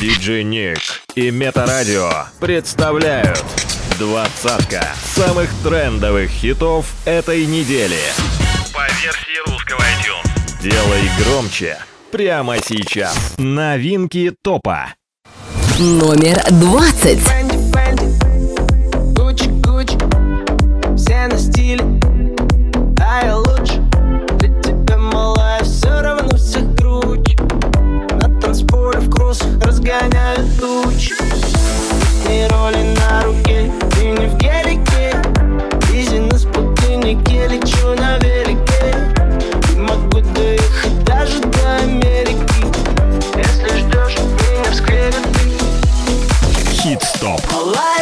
Диджей Ник и Метарадио представляют двадцатка самых трендовых хитов этой недели. По версии русского iTunes. Делай громче прямо сейчас. Новинки топа. Номер двадцать.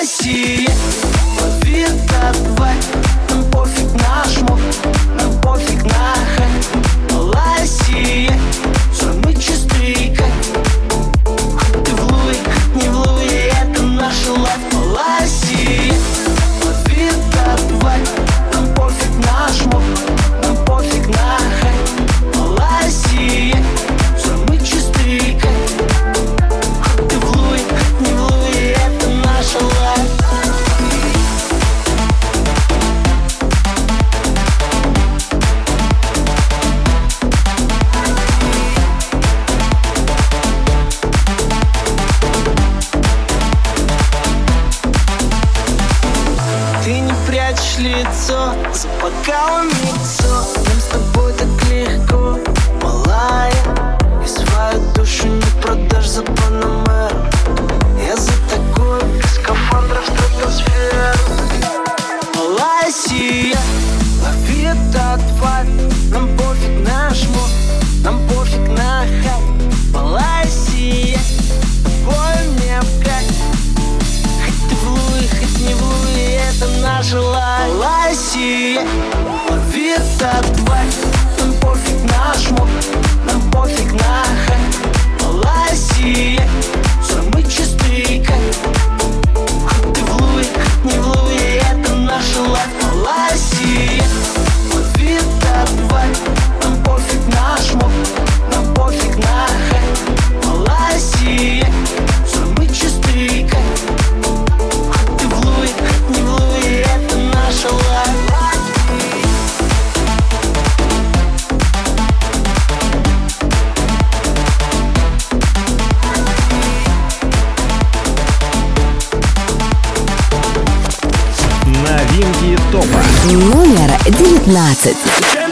see. Россия Лови этот тварь Нам пофиг на шмот Нам пофиг на хайп Малайзия Бой мне в кайф Хоть ты в луи, хоть не в луи Это наша лай Малайзия. Лови этот тварь Нам пофиг на шмот Нам пофиг на хайп Малайзия Самый чистый Новинки топа. Номер девятнадцать.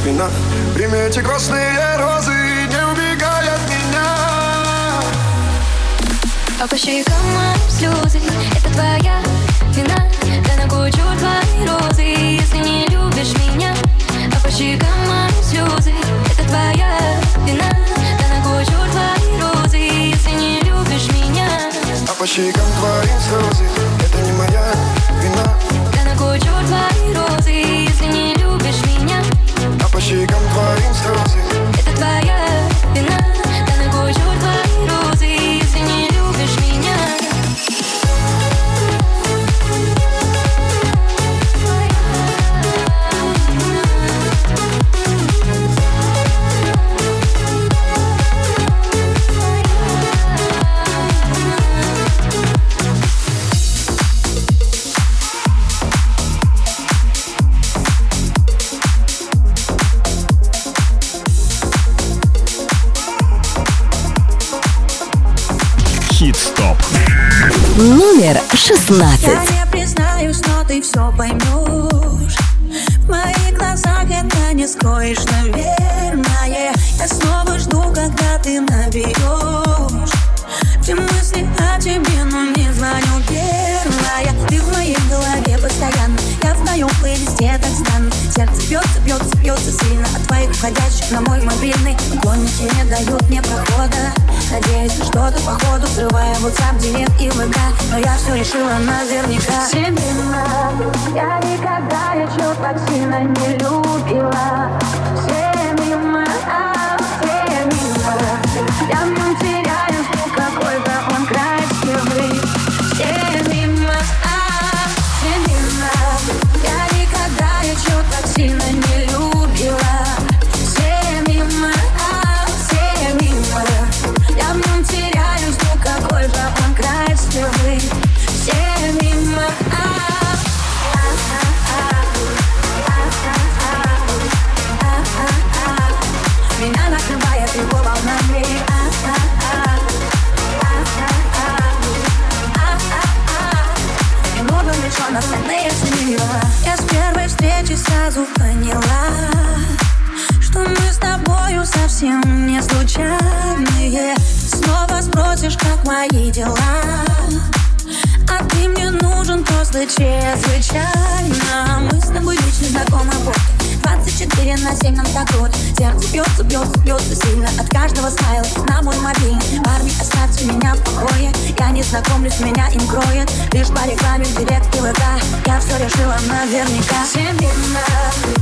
спина Прими эти розы не убегай от меня. А по щекам мои слезы Это твоя вина. Да на накучу твои розы Если не любишь меня. А по щекам мои слезы Это твоя вина. Да на накучу твои розы Если не любишь меня. А по щекам твои слезы Это не моя вина. Да на накучу твои розы Если не chicken brains, don't you? Номер шестнадцать. Я признаюсь, но ты все поймешь В моих глазах это не скроешь, наверное. Я снова жду, когда ты наберешь Все мысли о тебе, но не звоню первая Ты в моей голове постоянно. Я в твоем плейлисте так стану Сердце бьется, бьется, бьется сильно От твоих входящих на мой мобильный. Поклонники не дают мне прохода Надеюсь, на что-то походу Взрывая WhatsApp, директ и ВК. Но я все решила наверняка. Семена Я никогда еще так сильно не любила. Все знакомлюсь, меня им кроет Лишь по рекламе в директ и ВК Я все решила наверняка. Семена. Я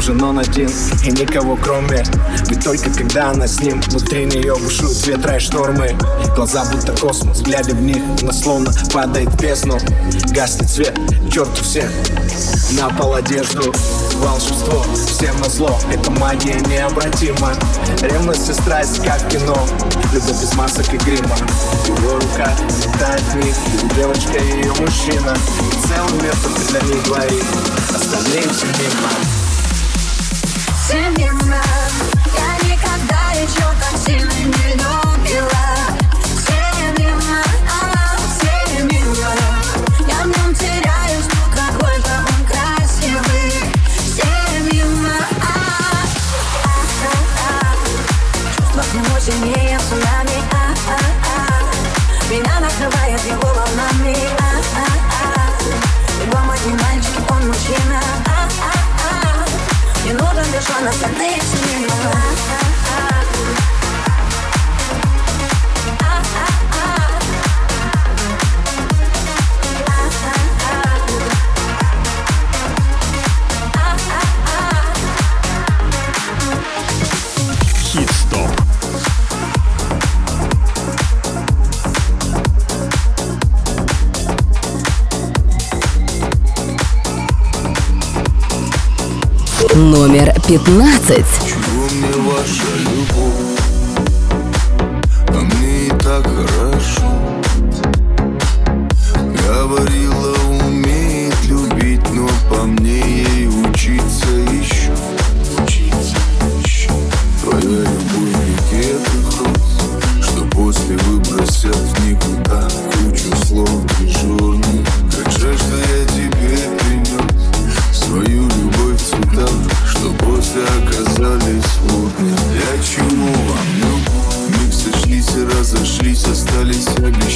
нужен он один И никого кроме. Ведь только когда она с ним Внутри нее бушуют ветра и штормы. Глаза будто космос, глядя в них Она словно падает в бездну. Гаснет свет, черту всех На пол одежду. Волшебство, всем на зло Это магия необратима. Ревность и страсть, как кино. Любовь без масок и грима. Его рука летает в них Девочка и ее мужчина. Целый мир только для них двоих. Остальные все мимо Я никогда еще так сильно не любила нужен лишь он, номер 15.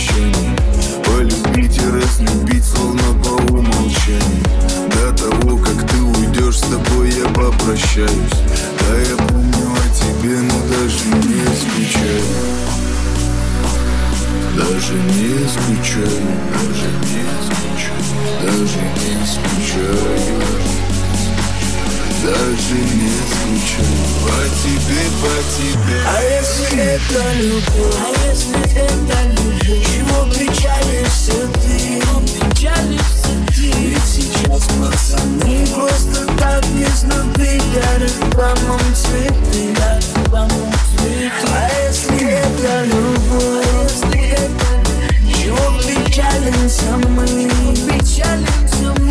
Обещания Полюбить и разлюбить Словно по умолчанию. До того, как ты уйдешь С тобой я попрощаюсь. Да я помню о тебе, но даже не скучаю. Даже не скучаю, даже не скучаю, даже не скучаю. Даже не скучаю. По тебе, по тебе. А если это любовь, а если это любовь? Чего печалишься ты, печалишься ты? Ведь сейчас пацаны просто так без любви Дарят вам цветы, дарят вам цветы. А если это любовь, а если это чего печалимся мы, печалимся мы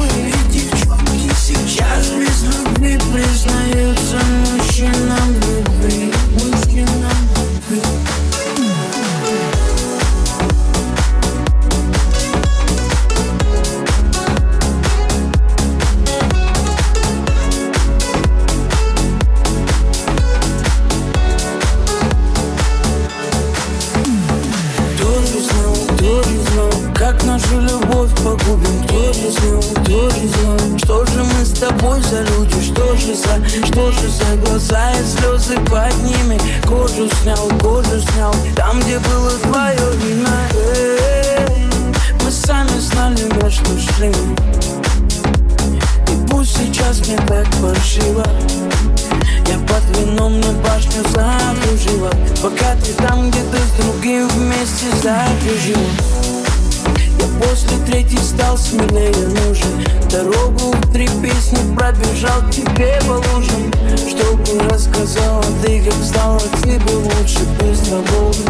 рассказала ты, как стала тебе лучше Без свободы,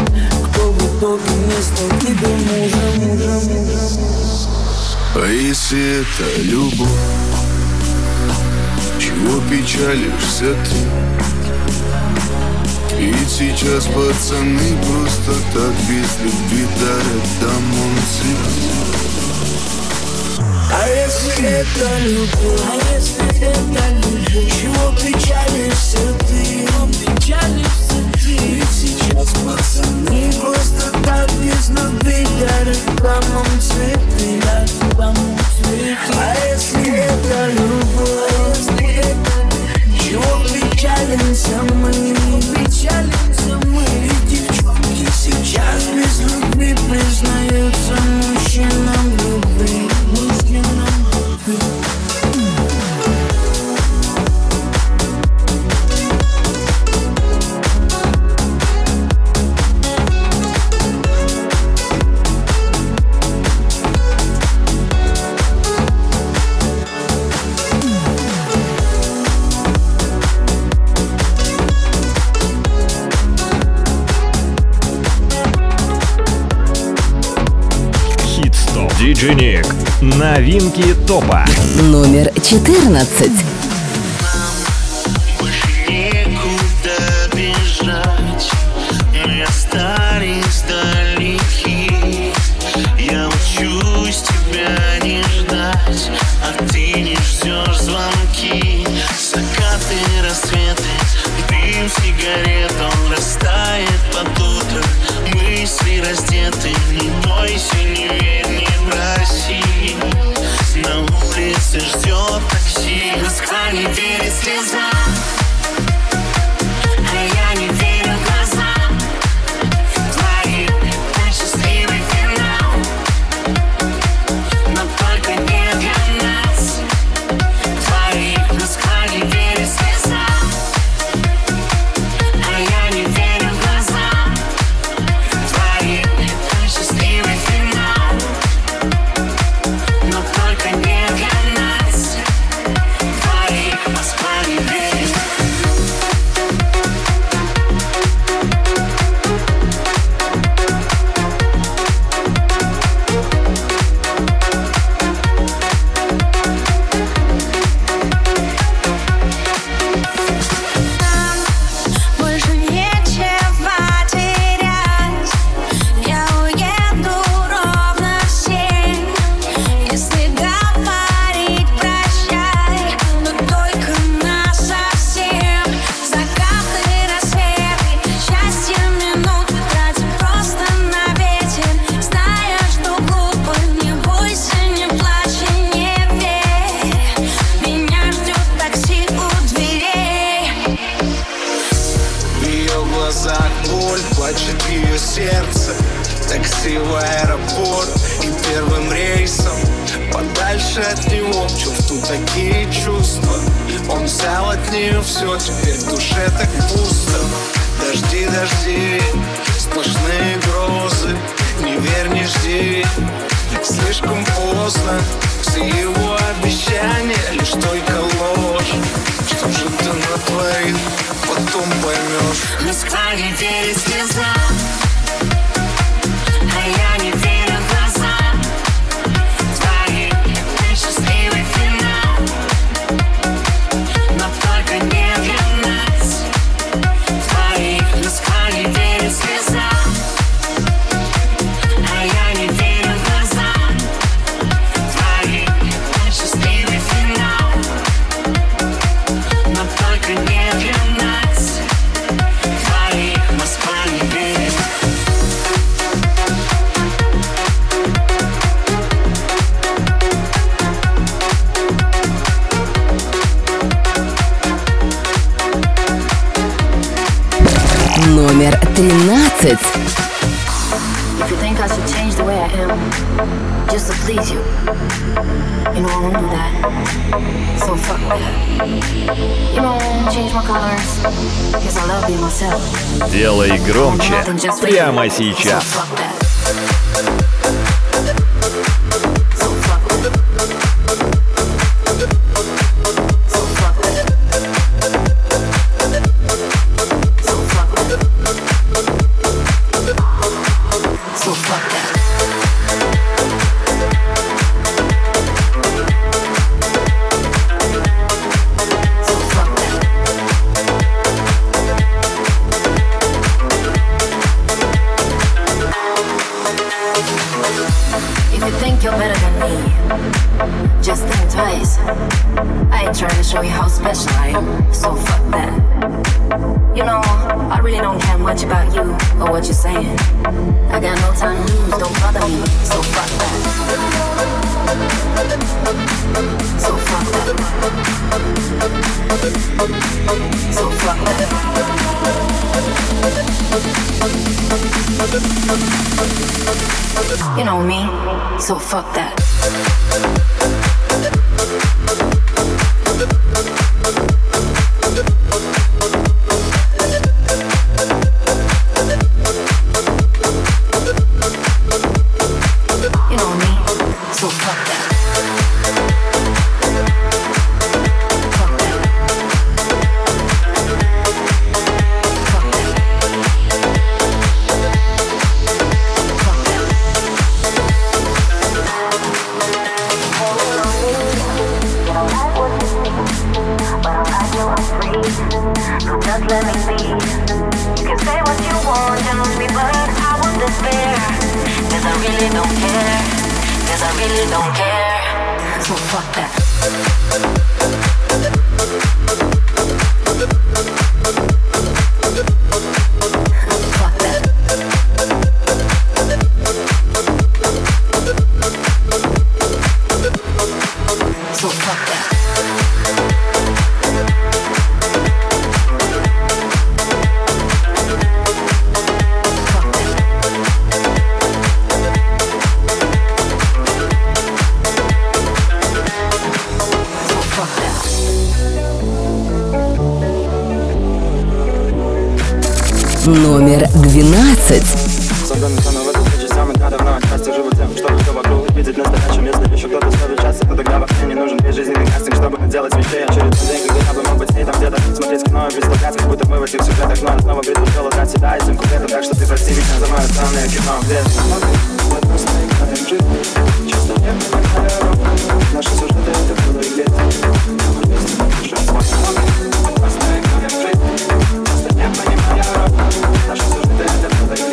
кто в итоге не стал тебе мужем, мужем, мужем. А если это любовь Чего печалишься ты? Ведь сейчас пацаны просто так без любви дарят домой цветы А если это любовь, а если это любовь? Чего печалишься ты, печалишься ты? Ведь сейчас пацаны просто так без любви Дарят вам цветы, дарят вам цветы. А если это любовь, а если это Чего печалимся мы, печалимся мы? Ведь девчонки сейчас без любви признаются Хит-стоп. Диджей Ник. Новинки топа. Номер 14. говорит, потом поймешь. Мы не верит слезам, а я не Cause you, you know I won't do that. So fuck that. You know I won't change my colors. Cause I love being myself. Делай громче прямо сейчас. So fuck that. so fuck that. смотреть кино и без плакатов Как будто мы в этих сюжетах Но снова предлагал отдать себя этим куплетом Так что ты прости меня за мое странное кино. Где ты? Наши сюжеты это было и лет Наши сюжеты это было и лет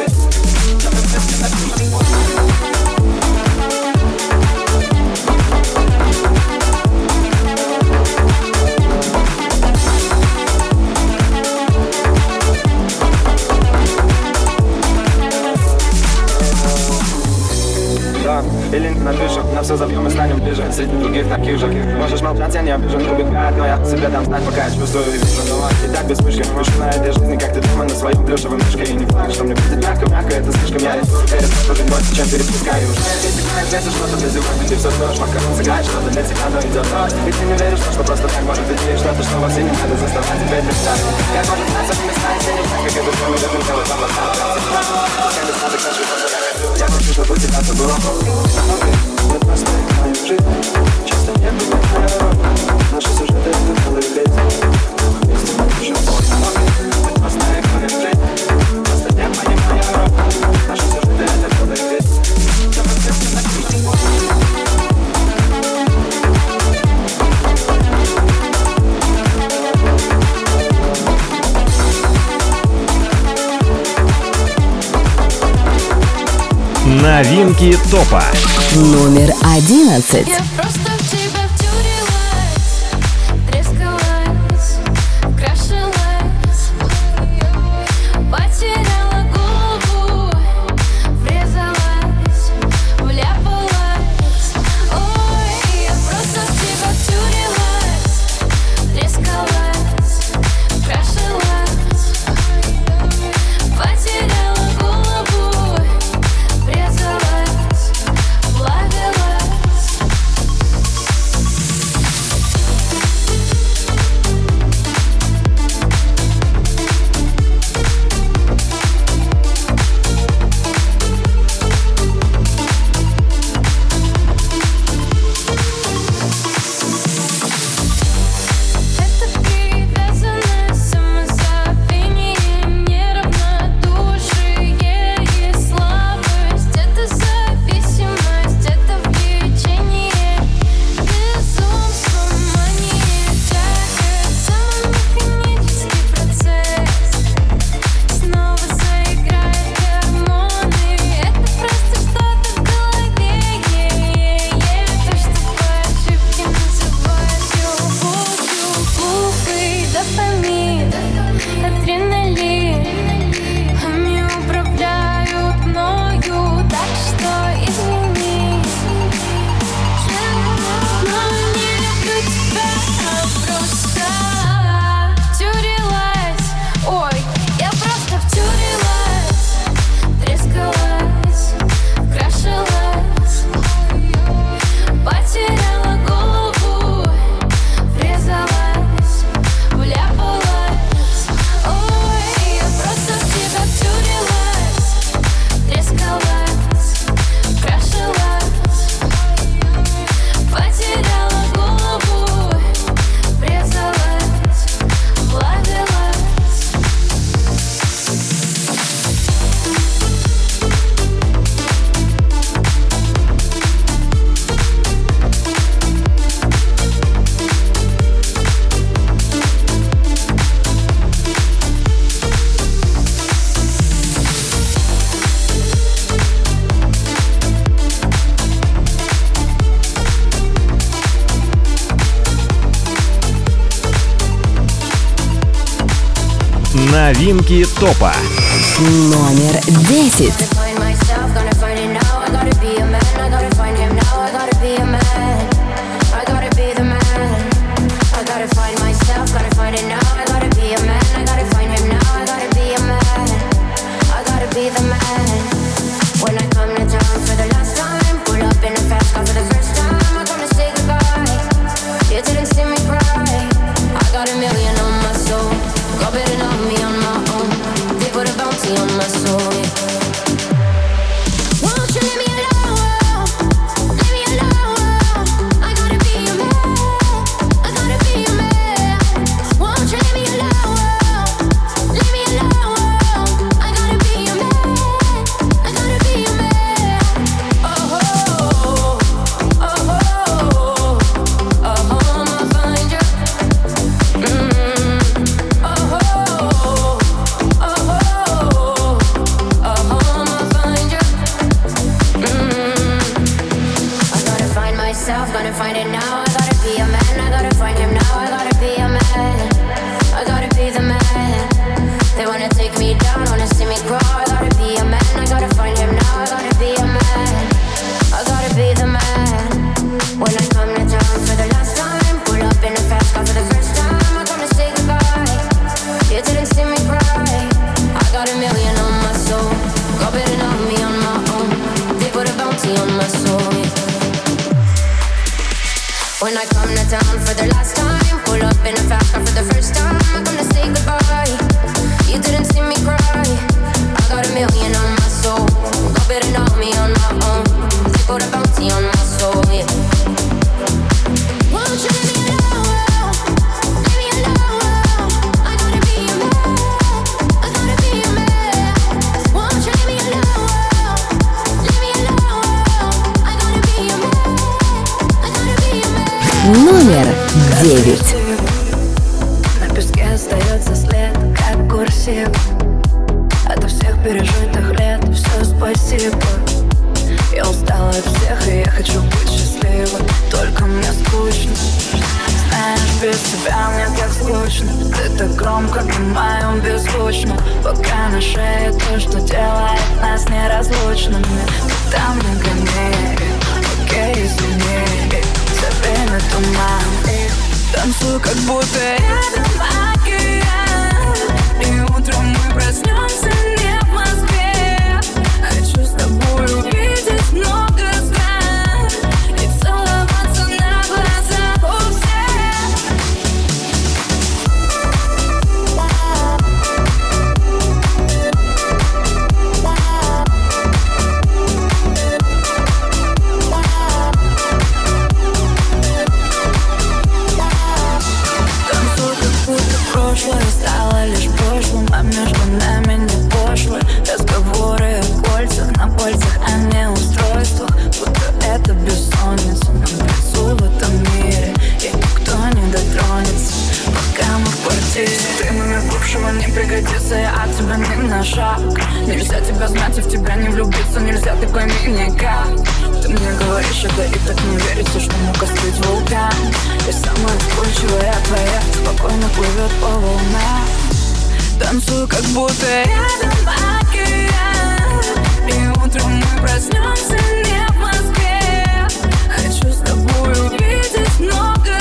напишу, на все забьем и станем ближе Среди других таких же Можешь молчать, я не обижен, убегает, но я себе дам знать, пока я чувствую и вижу Но и так без выше на этой жизни, как ты дома на своем плюшевом мешке И не факт, что мне будет мягко, мягко, это слишком Я иду перед который больше, чем перепускаю Если где-то что-то без угодно, ты все ждешь, пока сыграешь что-то для тебя, но идет дождь И ты не веришь, что просто так может быть И что-то, что вовсе не надо заставлять тебя представить Как может знаться, что места и не так, как это все мы любим делать в облаках Пускай без надо, как я хочу, чтобы тебя все было Нет просто мою жизнь Часто не бывает Наши сюжеты это целый лет Вместе мы еще Нет просто мою жизнь Просто не понимаю Наши сюжеты Новинки топа. Номер одиннадцать. Новинки топа. Номер десять. Тебя не влюбиться Нельзя, ты пойми никак Ты мне говоришь это и так не верится Что мог остыть вулкан. И самая вспыльчивая твоя Спокойно плывет по волнам. Танцую, как будто рядом океан. И утром мы проснемся не в Москве. Хочу с тобой увидеть много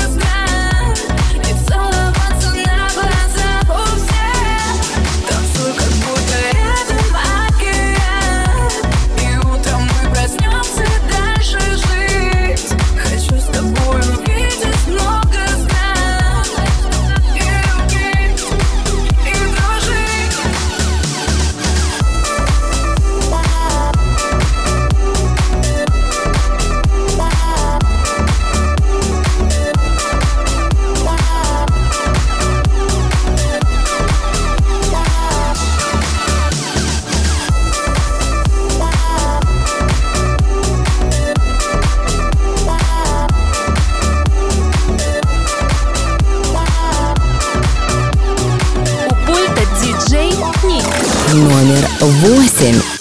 Номер восемь.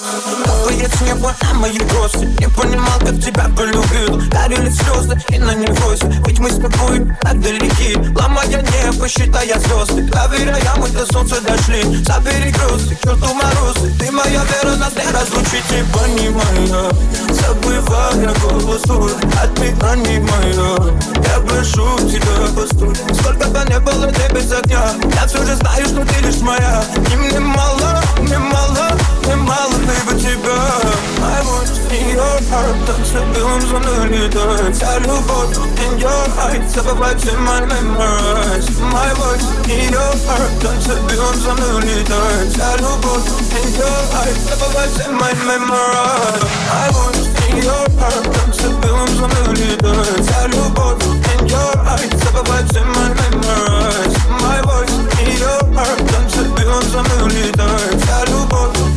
Небо на мои гости Не понимал, как тебя полюбил Горели слезы и на невозе Ведь мы с тобой так далеки. Ломая небо, считая звезды. Доверяя, мы до солнца дошли. Забери груз, к черту морозы. Ты моя вера, нас не разлучить. Не понимая, забывая голос твой Отмирание мое. Я прошу тебя, постой Сколько бы не было ты без огня Я все же знаю, что ты лишь моя. И мне мало, мне мало, мне мало ты бы тебя I want in your heart Танцы белым за мной летает Вся любовь in your eyes Забывать все my memories My voice in your heart Танцы белым за мной летает Вся любовь in your eyes Забывать все my memories I want in your heart Танцы белым за мной летает Вся любовь in your eyes Забывать все my memories My voice in your heart Танцы белым за мной летает Вся любовь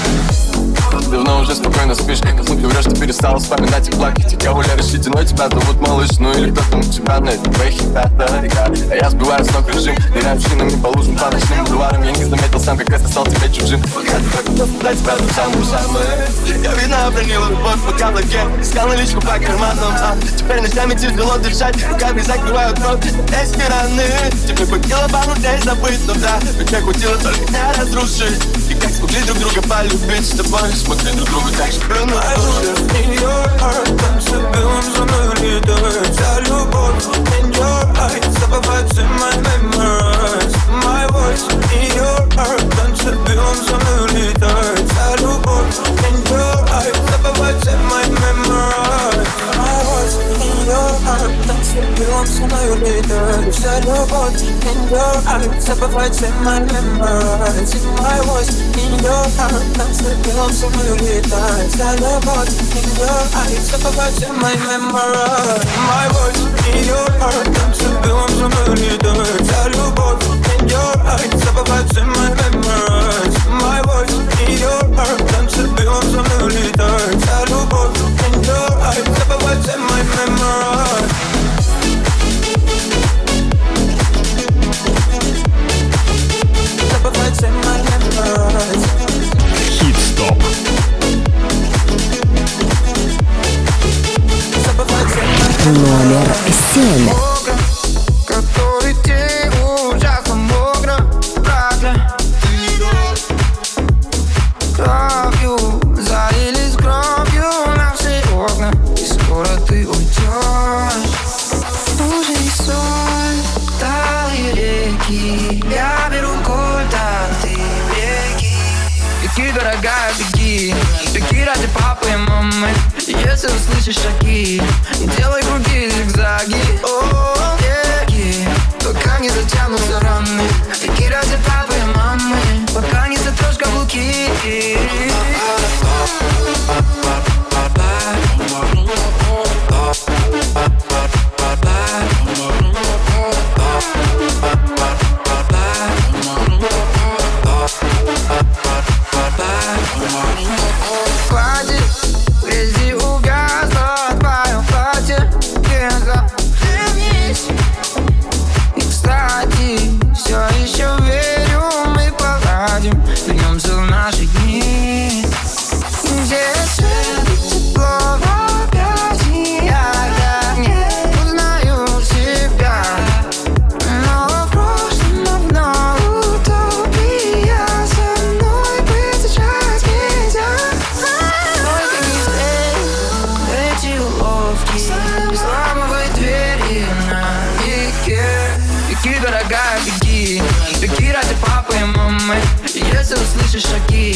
Давно уже спокойно спишь. Ну ты врешь, ты перестал вспоминать и плакать. Тебя гуляешь решительно, тебя зовут малыш Ну или кто-то у тебя на этом ребята А я сбиваю с ног режим Ныряю шинами по лужам, по ночным бульварам. Я не заметил сам, как это стал тебе чужим. Пока ты так дать тебя ту самую самую Я видно обронил любовь по каблуке Искал наличку по карманам а Теперь ночами тяжело дышать. Руками закрывают рот эти раны Тебе бы килобану здесь забыть, но да Ведь я хватило только не разрушить. И Смогли друг друга полюбить с тобой Смотри друг другу так. Же My words in your heart Танцуем за мной летает вся любовь In your eyes Забывать все my memories. My voice in your heart Танцуем за мной летает вся любовь In your eyes Забывать все my memories. My voice in your heart Танцуем за мной летает You said your body in your arms, sacrifice in my memories. In my voice, in your heart. I'm slipping on some really time. Said your body in your eyes, sacrifice in my memories. In my voice, in your heart. I'm slipping on some really time. Said your body in your eyes, sacrifice in my memories. In my voice, in your heart. I'm so slipping on some really time. Said your body in your eyes, sacrifice in my memories. Хит-стоп. Номер семь. Если услышишь шаги. Делай круги, зигзаги. О, беги Пока не затянутся раны. Беги ради папы и мамы. Пока не затрешь каблуки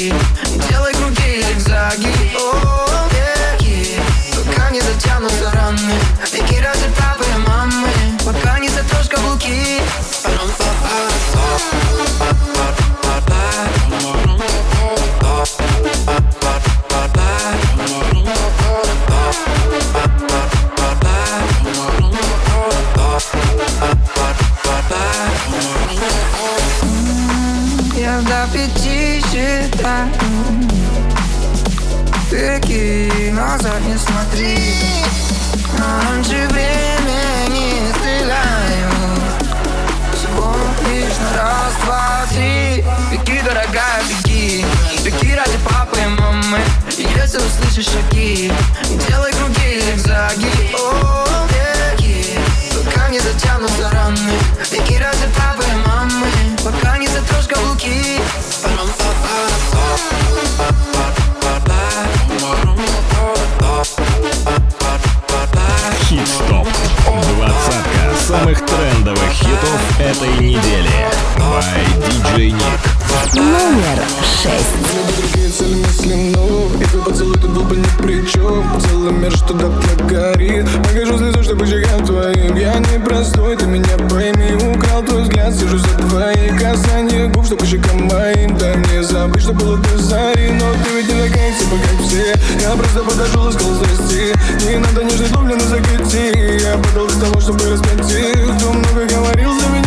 шаги Услышишь шаги Делай круги, зигзаги О, беги Пока не затянутся раны Беги ради папы и мамы Пока не затрешь каблуки Хит-стоп. Двадцатка самых трендовых хитов этой недели. By DJ Nick. Номер шесть. Другие цели мысли, ну И твой поцелуй тут был бы ни при чем Целый мир, что дотла горит Покажу слезу, чтобы щекам твоим. Я не простой, ты меня пойми. Украл твой взгляд, сижу за твои касания. Губ, что по щекам моим Дай мне забыть, что было до зари. Но ты ведь не такая, типа все. Я просто подошел и сказал здрасте Не надо нежный дубль на закати. Я подал для того, чтобы распять Кто много говорил за меня,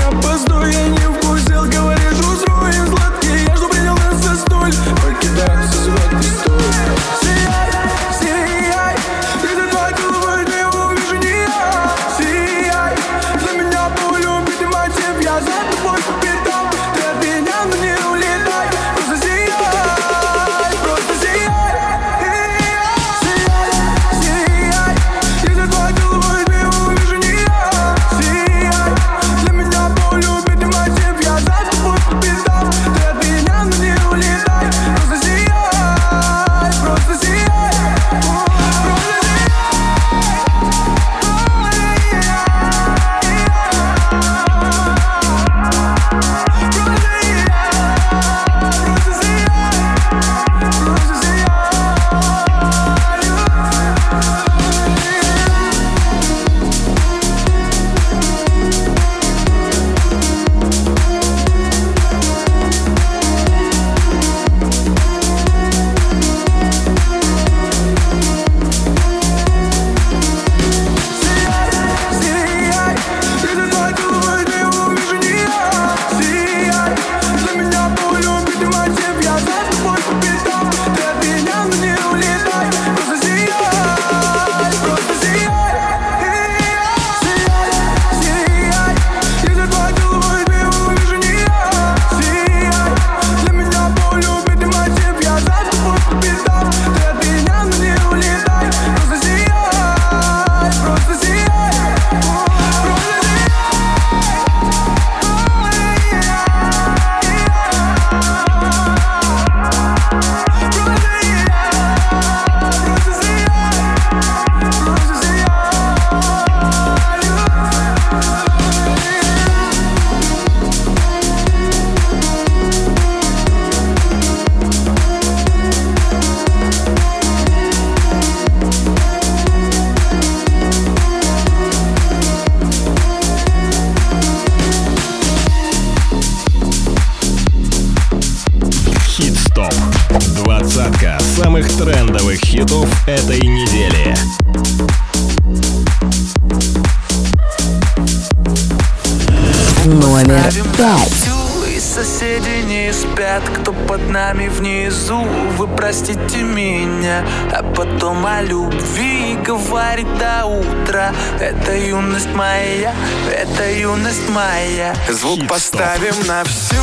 простите меня, а потом о любви Говорит до утра. Это юность моя, это юность моя. Звук поставим на всю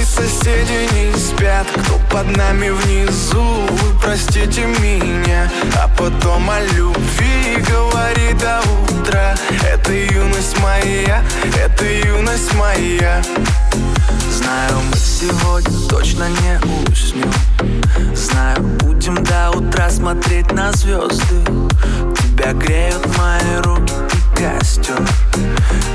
И соседи не спят, кто под нами внизу Вы простите меня, а потом о любви Говорит до утра. Это юность моя, это юность моя. Знаю, мы сегодня точно не уснем Знаю, будем до утра смотреть на звезды. Тебя греют мои руки и костер.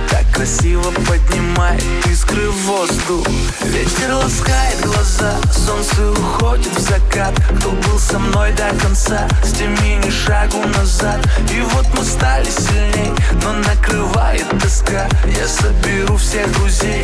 Так красиво поднимает искры в воздух. Ветер ласкает глаза, солнце уходит в закат. Кто был со мной до конца, сними ни шагу назад. И вот мы стали сильней, но накрывает тоска. Я соберу всех друзей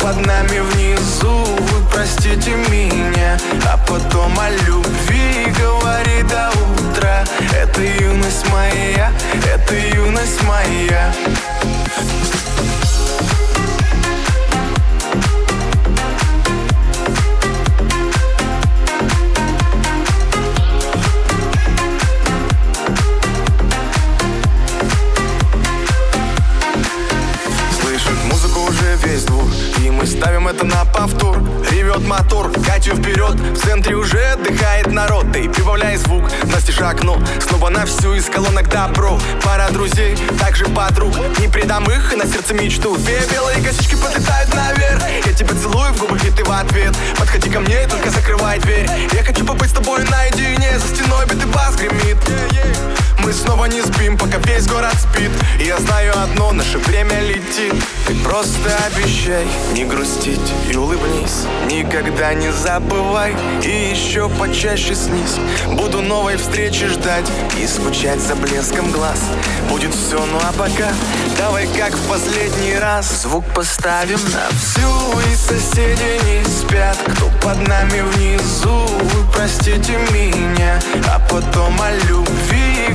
под нами внизу. Вы простите меня А потом о любви Говори до утра. Это юность моя Это юность моя ставим это на повтор. Ревет мотор, Катю вперед. В центре уже отдыхает народ. Ты прибавляй звук, настежь окно. Снова на всю из колонок добро. Пара друзей, также подруг. Не предам их, на сердце мечту. Две белые косички подлетают наверх. Я тебя целую в губы, и ты в ответ. Подходи ко мне только закрывай дверь. Я хочу побыть с тобой наедине. За стеной бит и бас гремит Мы снова не спим, пока весь город спит. И я знаю одно, наше время летит. Ты просто обещай не грустить и улыбнись. Никогда не забывай и еще почаще снись. Буду новой встречи ждать и скучать за блеском глаз. Будет все, ну а пока давай как в последний раз. Звук поставим на всю И соседи не спят, кто под нами внизу простите меня, а потом о любви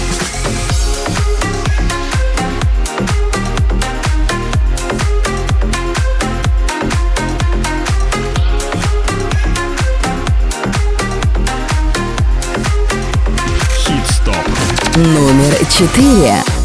Номер четыре.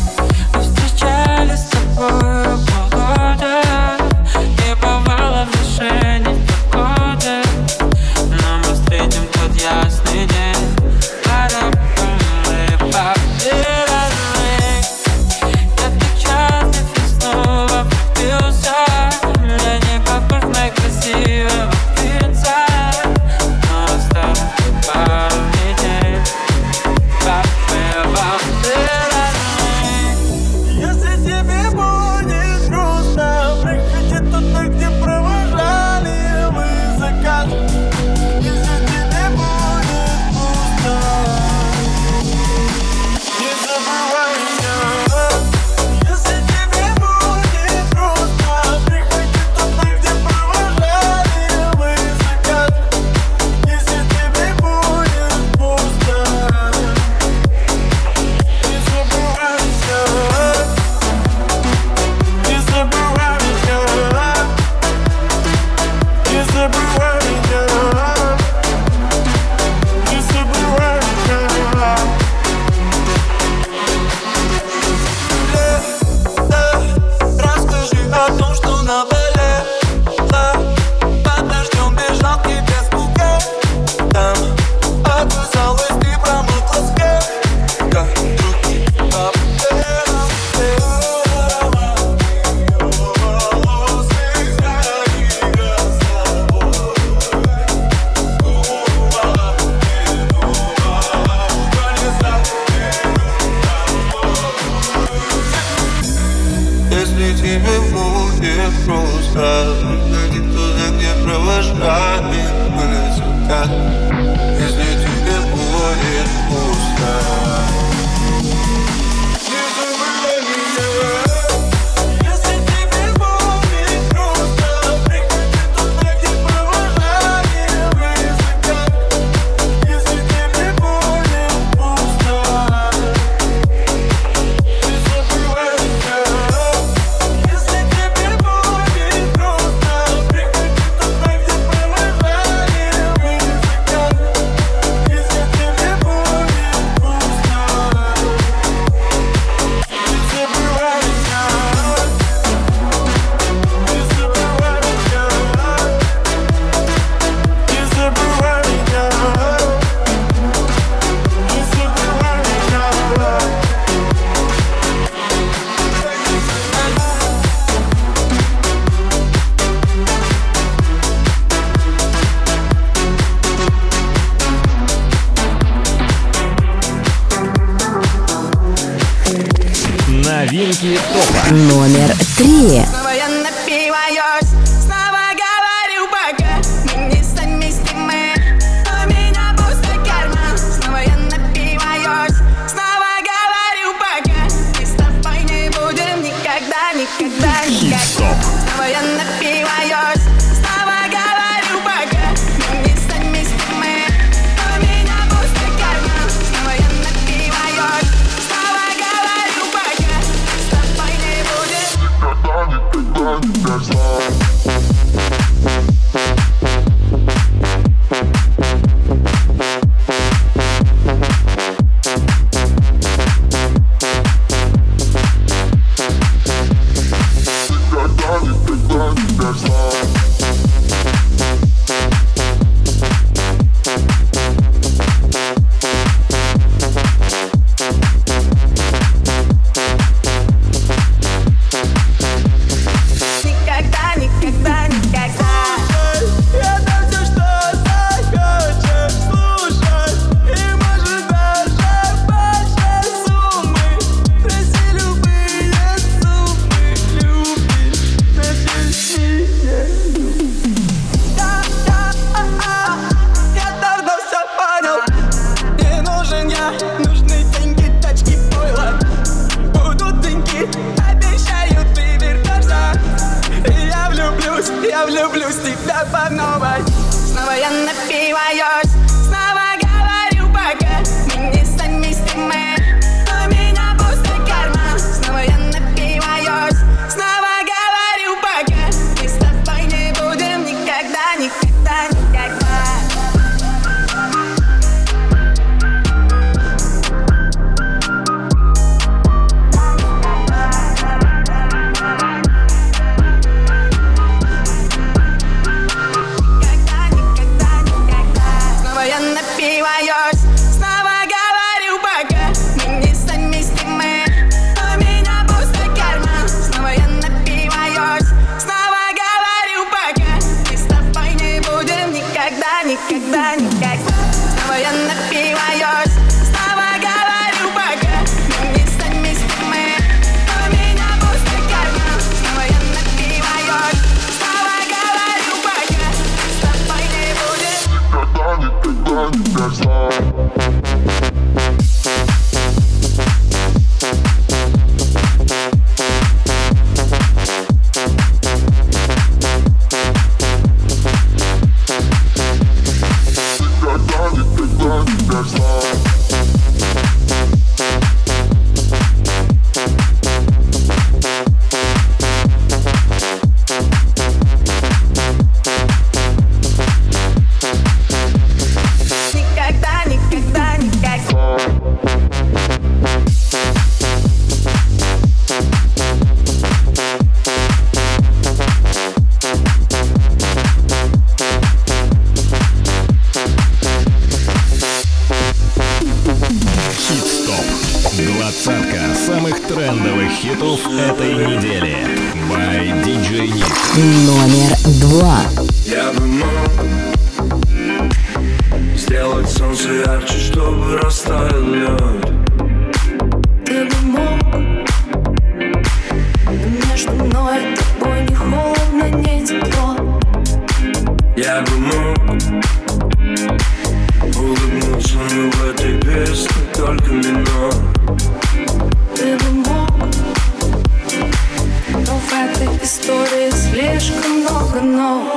your soul. no.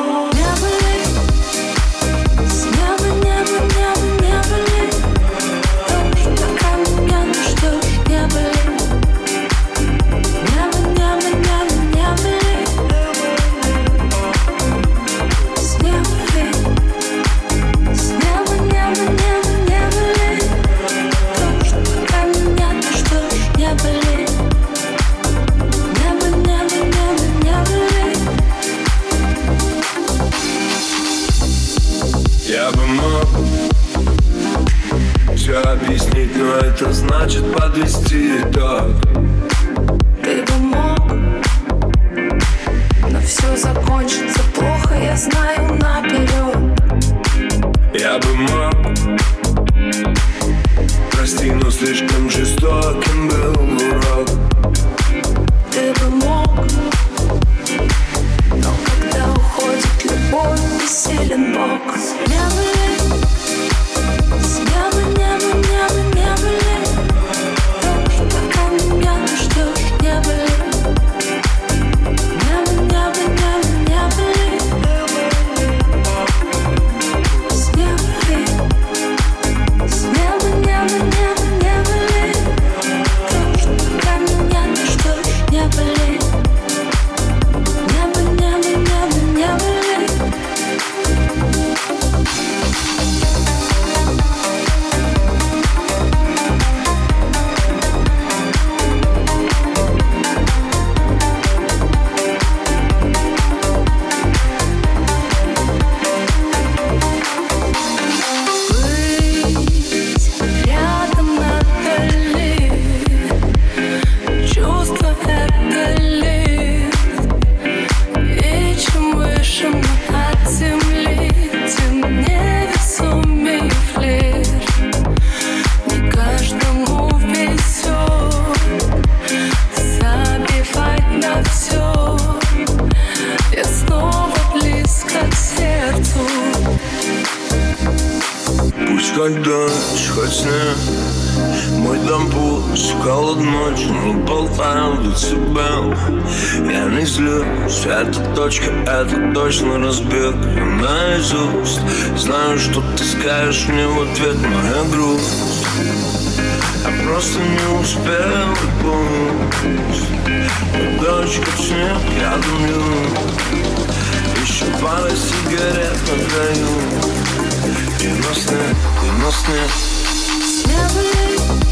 ответ моя грусть, Я просто не успел и помнить. Дочка снег, я думаю. Еще пара сигарет на И на сне, и на сне Never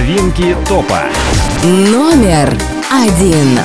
Новинки топа. Номер один.